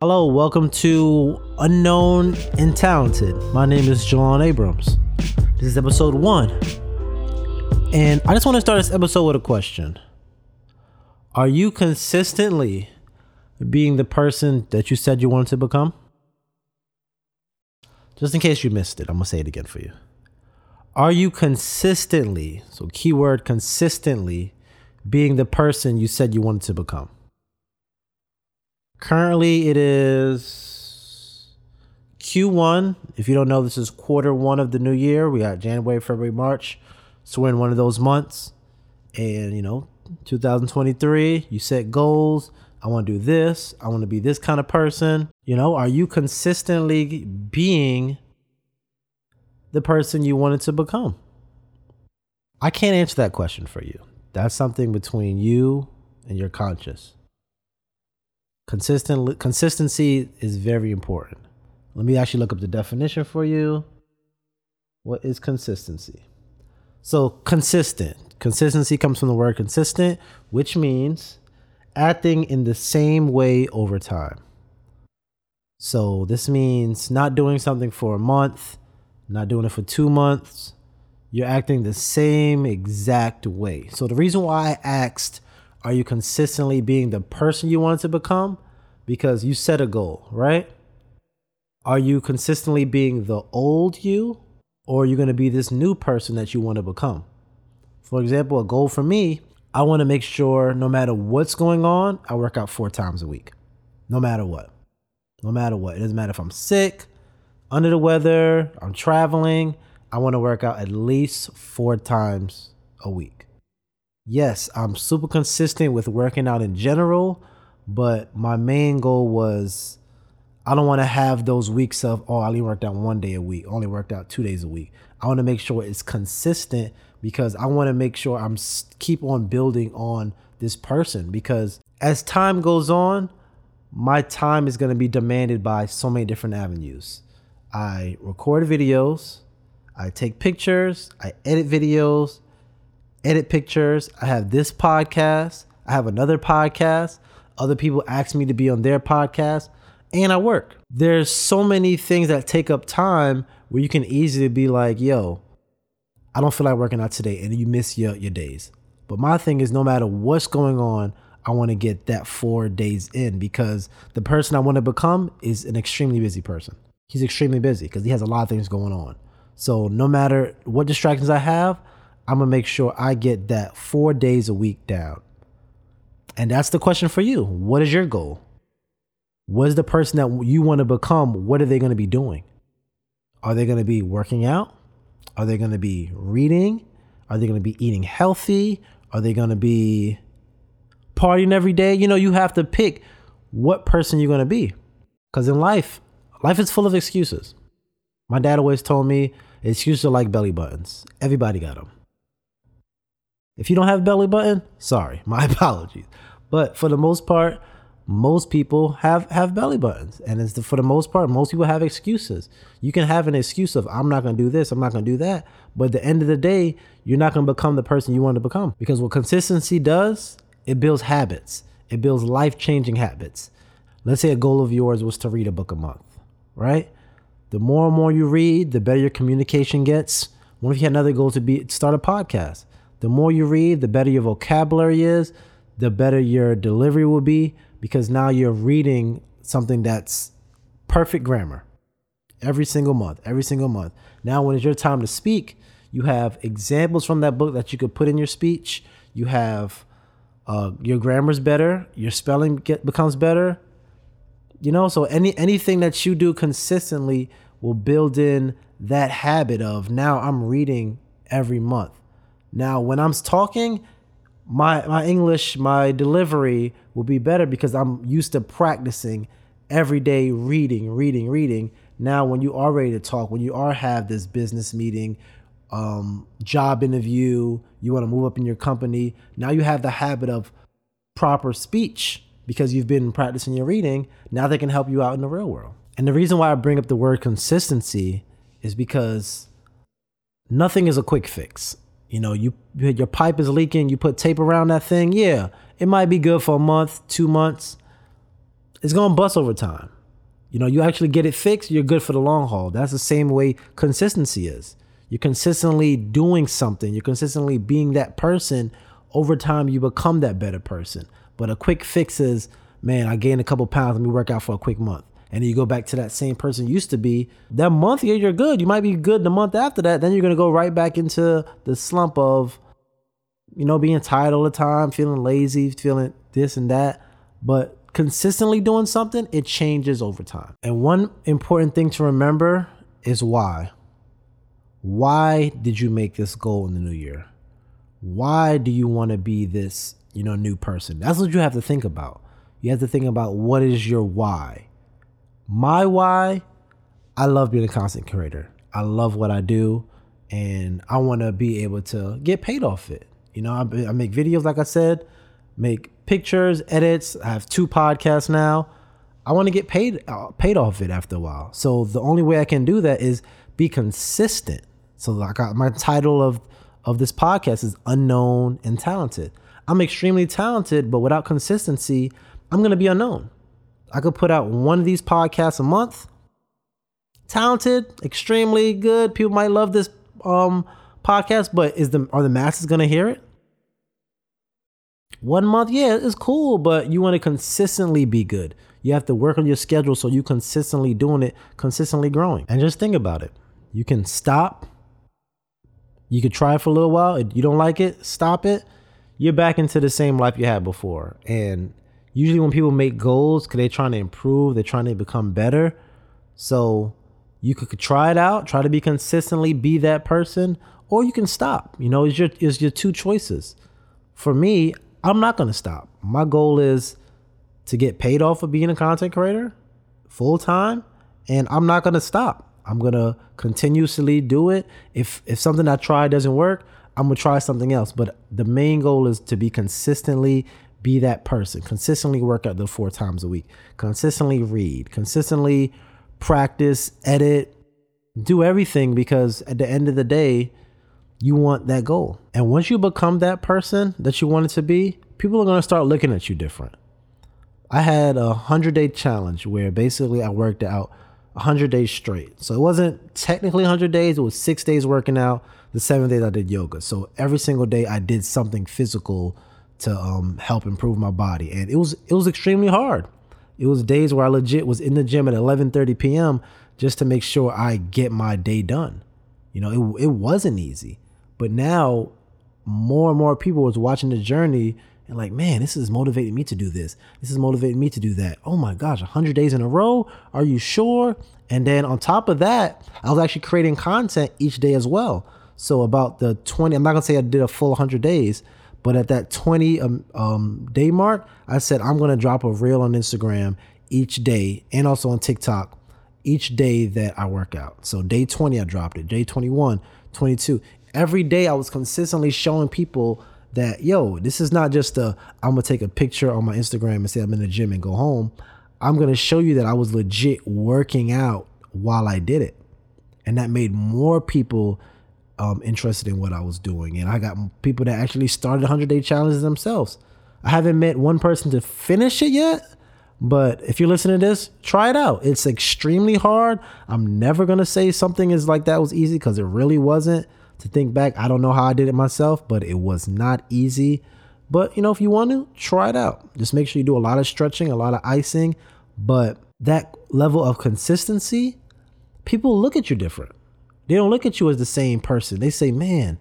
Hello, welcome to Unknown and Talented. My name is Jelan Abrams. This is episode one. And I just want to start this episode with a question Are you consistently being the person that you said you wanted to become? Just in case you missed it, I'm going to say it again for you. Are you consistently, so keyword consistently, being the person you said you wanted to become? Currently, it is Q1. If you don't know, this is quarter one of the new year. We got January, February, March. So we're in one of those months. And, you know, 2023, you set goals. I want to do this. I want to be this kind of person. You know, are you consistently being the person you wanted to become? I can't answer that question for you. That's something between you and your conscious. Consistent consistency is very important. Let me actually look up the definition for you. What is consistency? So, consistent. Consistency comes from the word consistent, which means acting in the same way over time. So, this means not doing something for a month, not doing it for two months. You're acting the same exact way. So, the reason why I asked are you consistently being the person you want to become? Because you set a goal, right? Are you consistently being the old you or are you going to be this new person that you want to become? For example, a goal for me, I want to make sure no matter what's going on, I work out four times a week. No matter what. No matter what. It doesn't matter if I'm sick, under the weather, I'm traveling. I want to work out at least four times a week yes, I'm super consistent with working out in general, but my main goal was I don't want to have those weeks of, oh, I only worked out one day a week, only worked out two days a week. I want to make sure it's consistent because I want to make sure I'm keep on building on this person because as time goes on, my time is going to be demanded by so many different avenues. I record videos, I take pictures, I edit videos, edit pictures. I have this podcast. I have another podcast. Other people ask me to be on their podcast, and I work. There's so many things that take up time where you can easily be like, yo, I don't feel like working out today, and you miss your, your days. But my thing is, no matter what's going on, I want to get that four days in because the person I want to become is an extremely busy person. He's extremely busy because he has a lot of things going on. So no matter what distractions I have, I'm gonna make sure I get that four days a week down. And that's the question for you. What is your goal? What is the person that you want to become? What are they going to be doing? Are they going to be working out? Are they going to be reading? Are they going to be eating healthy? Are they going to be partying every day? You know, you have to pick what person you're going to be. Because in life, life is full of excuses. My dad always told me excuses are like belly buttons. Everybody got them. If you don't have belly button, sorry, my apologies. But for the most part, most people have have belly buttons, and it's the, for the most part, most people have excuses. You can have an excuse of I'm not going to do this, I'm not going to do that, but at the end of the day, you're not going to become the person you want to become because what consistency does, it builds habits. It builds life changing habits. Let's say a goal of yours was to read a book a month, right? The more and more you read, the better your communication gets. What if you had another goal to be start a podcast? The more you read, the better your vocabulary is, the better your delivery will be because now you're reading something that's perfect grammar every single month, every single month. Now, when it's your time to speak, you have examples from that book that you could put in your speech. You have uh, your grammar's better, your spelling get, becomes better. You know, so any anything that you do consistently will build in that habit of now I'm reading every month. Now, when I'm talking, my my English, my delivery will be better because I'm used to practicing every day reading, reading, reading. Now, when you are ready to talk, when you are have this business meeting, um, job interview, you want to move up in your company, now you have the habit of proper speech because you've been practicing your reading. Now they can help you out in the real world. And the reason why I bring up the word consistency is because nothing is a quick fix. You know, you your pipe is leaking, you put tape around that thing. Yeah, it might be good for a month, two months. it's gonna bust over time. You know, you actually get it fixed, you're good for the long haul. That's the same way consistency is. You're consistently doing something, you're consistently being that person. Over time, you become that better person. But a quick fix is, man, I gained a couple pounds, let me work out for a quick month. And you go back to that same person used to be. That month, yeah, you're good. You might be good the month after that. Then you're gonna go right back into the slump of, you know, being tired all the time, feeling lazy, feeling this and that. But consistently doing something, it changes over time. And one important thing to remember is why. Why did you make this goal in the new year? Why do you want to be this, you know, new person? That's what you have to think about. You have to think about what is your why. My why, I love being a content creator. I love what I do and I want to be able to get paid off it. You know, I, I make videos like I said, make pictures, edits. I have two podcasts now. I want to get paid uh, paid off it after a while. So the only way I can do that is be consistent. So like I, my title of of this podcast is unknown and talented. I'm extremely talented, but without consistency, I'm going to be unknown. I could put out one of these podcasts a month. Talented, extremely good. People might love this um podcast, but is the are the masses going to hear it? One month, yeah, it's cool, but you want to consistently be good. You have to work on your schedule so you consistently doing it, consistently growing. And just think about it. You can stop. You could try it for a little while. You don't like it, stop it. You're back into the same life you had before. And usually when people make goals, because they're trying to improve, they're trying to become better. So you could try it out, try to be consistently be that person, or you can stop. You know, it's your it's your two choices. For me, I'm not to stop. My goal is to get paid off of being a content creator full time, and I'm not to stop. I'm to continuously do it. If if something I try doesn't work, I'm to try something else, but the main goal is to be consistently be that person. Consistently work out the four times a week. Consistently read, consistently practice, edit, do everything because at the end of the day, you want that goal. And once you become that person that you wanted to be, people are going to start looking at you different. I had a 100 day challenge where basically I worked out 100 days straight. So it wasn't technically 100 days, it was six days working out. The seven days I did yoga. So every single day I did something physical to um, help improve my body. And it was it was extremely hard. It was days where I legit was in the gym at 11:30 p.m. just to make sure I get my day done. You know, it it wasn't easy. But now more and more people was watching the journey and like, man, this is motivating me to do this. This is motivating me to do that. Oh my gosh, 100 days in a row? Are you sure? And then on top of that, I was actually creating content each day as well. So about the 20, I'm not gonna say I did a full 100 days, but at that 20 um, um, day mark, I said I'm gonna drop a reel on Instagram each day and also on TikTok each day that I work out. So day 20, I dropped it. Day 21, 22 every day I was consistently showing people that yo, this is not just a I'm gonna take a picture on my Instagram and say I'm in the gym and go home. I'm gonna show you that I was legit working out while I did it, and that made more people um, interested in what I was doing. And I got people that actually started 100 day challenges themselves. I haven't met one person to finish it yet, but if you're listening to this, try it out. It's extremely hard. I'm never gonna say something is like that was easy because it really wasn't to think back. I don't know how I did it myself, but it was not easy. But you know, if you want to, try it out. Just make sure you do a lot of stretching, a lot of icing. But that level of consistency, people look at you different. They don't look at you as the same person. They say, man,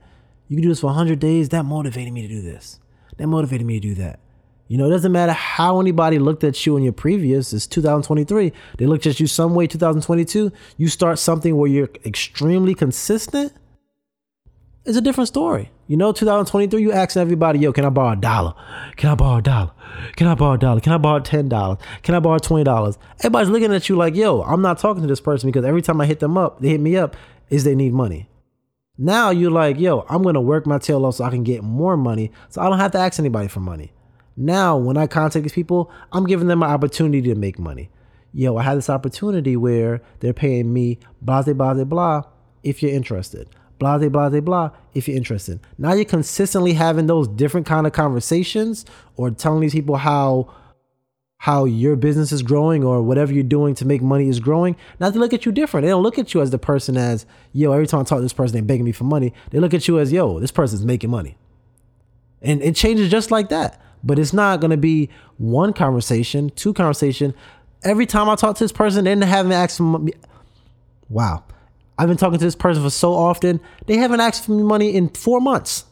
you can do this for 100 days. That motivated me to do this. That motivated me to do that. You know, it doesn't matter how anybody looked at you in your previous, it's 2023. They looked at you some way 2022. You start something where you're extremely consistent it's a different story. You know, 2023, you asking everybody, yo, can I borrow a dollar? Can I borrow a dollar? Can I borrow a dollar? Can I borrow ten dollars? Can I borrow twenty dollars? Everybody's looking at you like, yo, I'm not talking to this person because every time I hit them up, they hit me up, is they need money. Now you're like, yo, I'm gonna work my tail off so I can get more money, so I don't have to ask anybody for money. Now, when I contact these people, I'm giving them an opportunity to make money. Yo, I had this opportunity where they're paying me blah blah blah blah if you're interested blah blah blah blah if you're interested now you're consistently having those different kind of conversations or telling these people how how your business is growing or whatever you're doing to make money is growing, now they look at you different. They don't look at you as the person as, yo, every time I talk to this person, they're begging me for money. They look at you as, yo, this person's making money. And it changes just like that. But it's not gonna be one conversation, two conversation. Every time I talk to this person, they haven't asked for me. Wow. I've been talking to this person for so often, they haven't asked for me money in four months.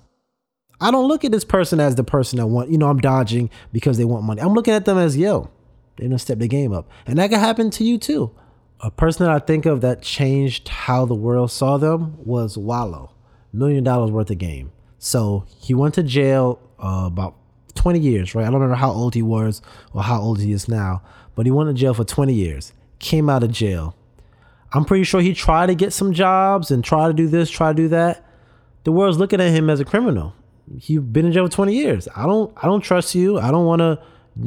I don't look at this person as the person that want, you know, I'm dodging because they want money. I'm looking at them as, yo, they're gonna step the game up. And that could happen to you too. A person that I think of that changed how the world saw them was Wallo, million dollars worth of game. So he went to jail uh, about 20 years, right? I don't remember how old he was or how old he is now, but he went to jail for 20 years. Came out of jail. I'm pretty sure he tried to get some jobs and try to do this, try to do that. The world's looking at him as a criminal you've been in jail for 20 years. I don't I don't trust you. I don't want to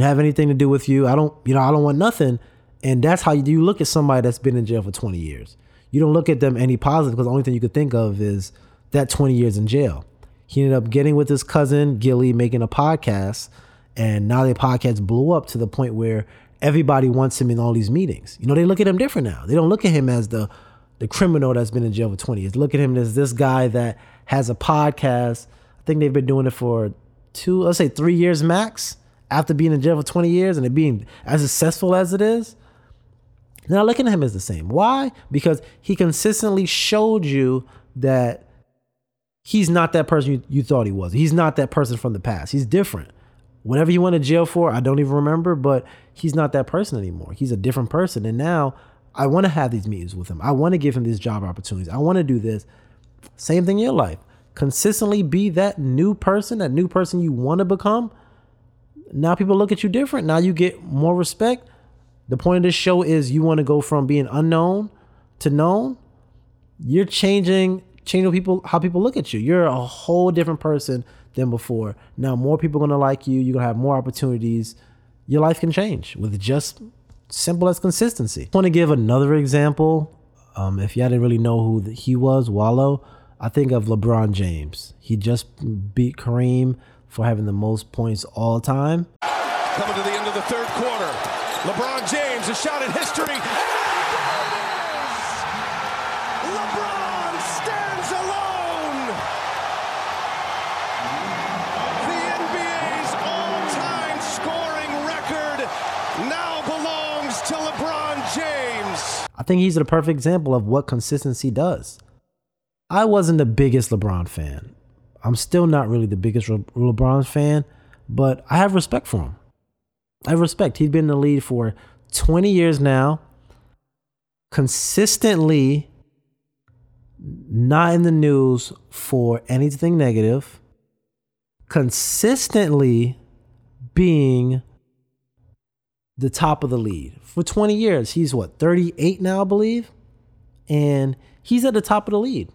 have anything to do with you. I don't you know I don't want nothing. And that's how you, look at somebody that's been in jail for 20 years. You don't look at them any positive because the only thing you could think of is that 20 years in jail. He ended up getting with his cousin Gillie, making a podcast, and now their podcast blew up to the point where everybody wants him in all these meetings. You know, they look at him different now. They don't look at him as the the criminal that's been in jail for 20 years. Look at him as this guy that has a podcast think they've been doing it for two, let's say three years max after being in jail for 20 years and it being as successful as it is. Now looking at him is the same. Why? Because he consistently showed you that he's not that person you, you thought he was. He's not that person from the past. He's different. Whatever he went to jail for, I don't even remember, but he's not that person anymore. He's a different person. And now I want to have these meetings with him. I want to give him these job opportunities. I want to do this. Same thing in your life consistently be that new person, that new person you want to become, now people look at you different. Now you get more respect. The point of this show is you want to go from being unknown to known. You're changing changing people how people look at you. You're a whole different person than before. Now more people are gonna like you. You're gonna have more opportunities. Your life can change with just simple as consistency. I want to give another example. Um, if y'all didn't really know who he was, Wallo. I think of LeBron James. He just beat Kareem for having the most points all time. Coming to the end of the third quarter. LeBron James, a shot in history. LeBron stands alone. The NBA's all-time scoring record now belongs to LeBron James. I think he's the perfect example of what consistency does. I wasn't the biggest LeBron fan. I'm still not really the biggest Le- LeBron fan, but I have respect for him. I have respect. He's been in the lead for 20 years now, consistently not in the news for anything negative, consistently being the top of the lead for 20 years. He's what, 38 now, I believe? And he's at the top of the lead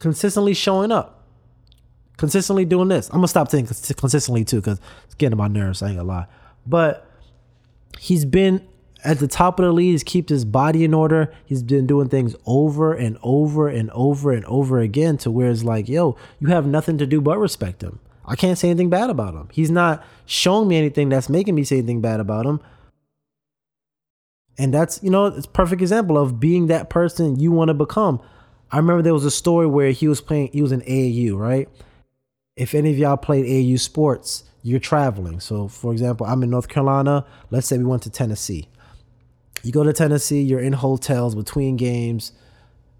consistently showing up, consistently doing this. I'm gonna stop saying consistently too, because it's getting on my nerves. I ain't gonna lie, but he's been at the top of the league. He's kept his body in order. He's been doing things over and over and over and over again to where it's like, yo, you have nothing to do but respect him. I can't say anything bad about him. He's not showing me anything that's making me say anything bad about him. And that's, you know, it's perfect example of being that person you want to become. I remember there was a story where he was playing, he was in AAU, right? If any of y'all played AAU sports, you're traveling. So, for example, I'm in North Carolina. Let's say we went to Tennessee. You go to Tennessee, you're in hotels between games.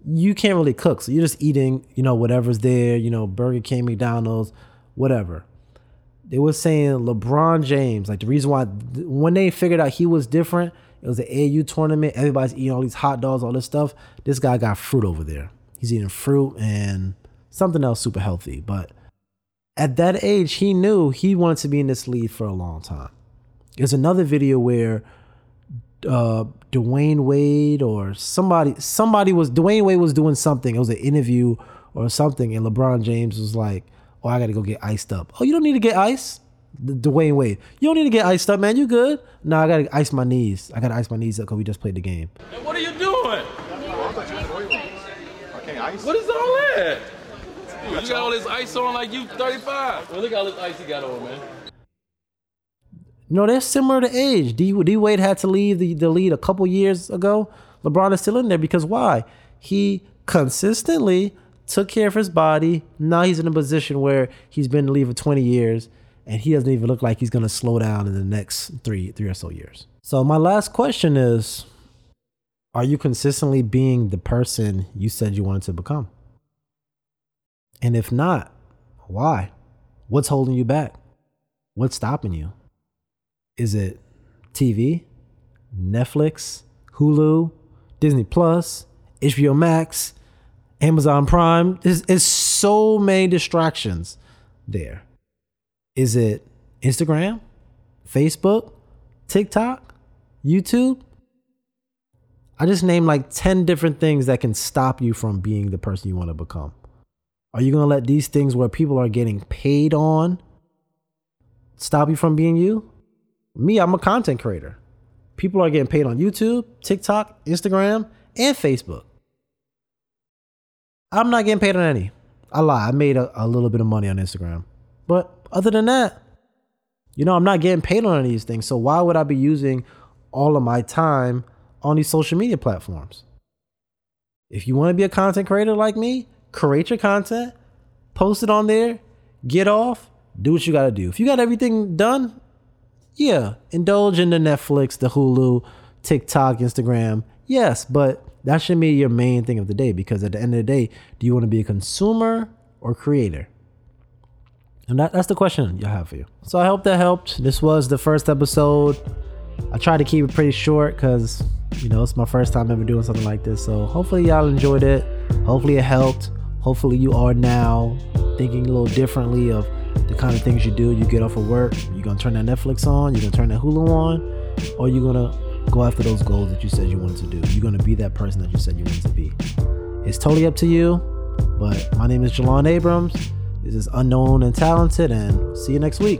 You can't really cook. So you're just eating, you know, whatever's there, you know, Burger King, McDonald's, whatever. They were saying LeBron James, like the reason why, when they figured out he was different, it was an AU tournament. Everybody's eating all these hot dogs, all this stuff. This guy got fruit over there. He's eating fruit and something else super healthy. But at that age, he knew he wanted to be in this league for a long time. There's another video where uh, Dwyane Wade or somebody somebody was Dwyane Wade was doing something. It was an interview or something, and LeBron James was like, "Oh, I got to go get iced up." Oh, you don't need to get ice. Dwyane Wade, you don't need to get iced up, man. You good? No, I gotta ice my knees. I gotta ice my knees up because we just played the game. what are you doing? What is all that? You got all this ice on like you 35. Well, look at all this ice he got on, man. No, know, they're similar to age. D, D Wade had to leave the, the lead a couple years ago. LeBron is still in there because why? He consistently took care of his body. Now he's in a position where he's been in the league for 20 years and he doesn't even look like he's going to slow down in the next three, three or so years. So my last question is, are you consistently being the person you said you wanted to become? And if not, why? What's holding you back? What's stopping you? Is it TV, Netflix, Hulu, Disney Plus, HBO Max, Amazon Prime? There's, there's so many distractions there. Is it Instagram, Facebook, TikTok, YouTube? I just named like 10 different things that can stop you from being the person you want to become. Are you going to let these things where people are getting paid on stop you from being you? Me, I'm a content creator. People are getting paid on YouTube, TikTok, Instagram, and Facebook. I'm not getting paid on any. I lie. I made a, a little bit of money on Instagram. But other than that, you know, I'm not getting paid on any of these things. So why would I be using all of my time on these social media platforms? If you want to be a content creator like me, create your content, post it on there, get off, do what you got to do. If you got everything done, yeah, indulge in the Netflix, the Hulu, TikTok, Instagram. Yes, but that should be your main thing of the day because at the end of the day, do you want to be a consumer or creator? And that, that's the question you have for you. So I hope that helped. This was the first episode. I tried to keep it pretty short because, you know, it's my first time ever doing something like this. So hopefully y'all enjoyed it. Hopefully it helped. Hopefully you are now thinking a little differently of the kind of things you do. You get off of work, you're going to turn that Netflix on, you're going to turn that Hulu on, or you're going to go after those goals that you said you wanted to do. You're going to be that person that you said you wanted to be. It's totally up to you. But my name is Jelan Abrams. This is Unknown and Talented, and see you next week.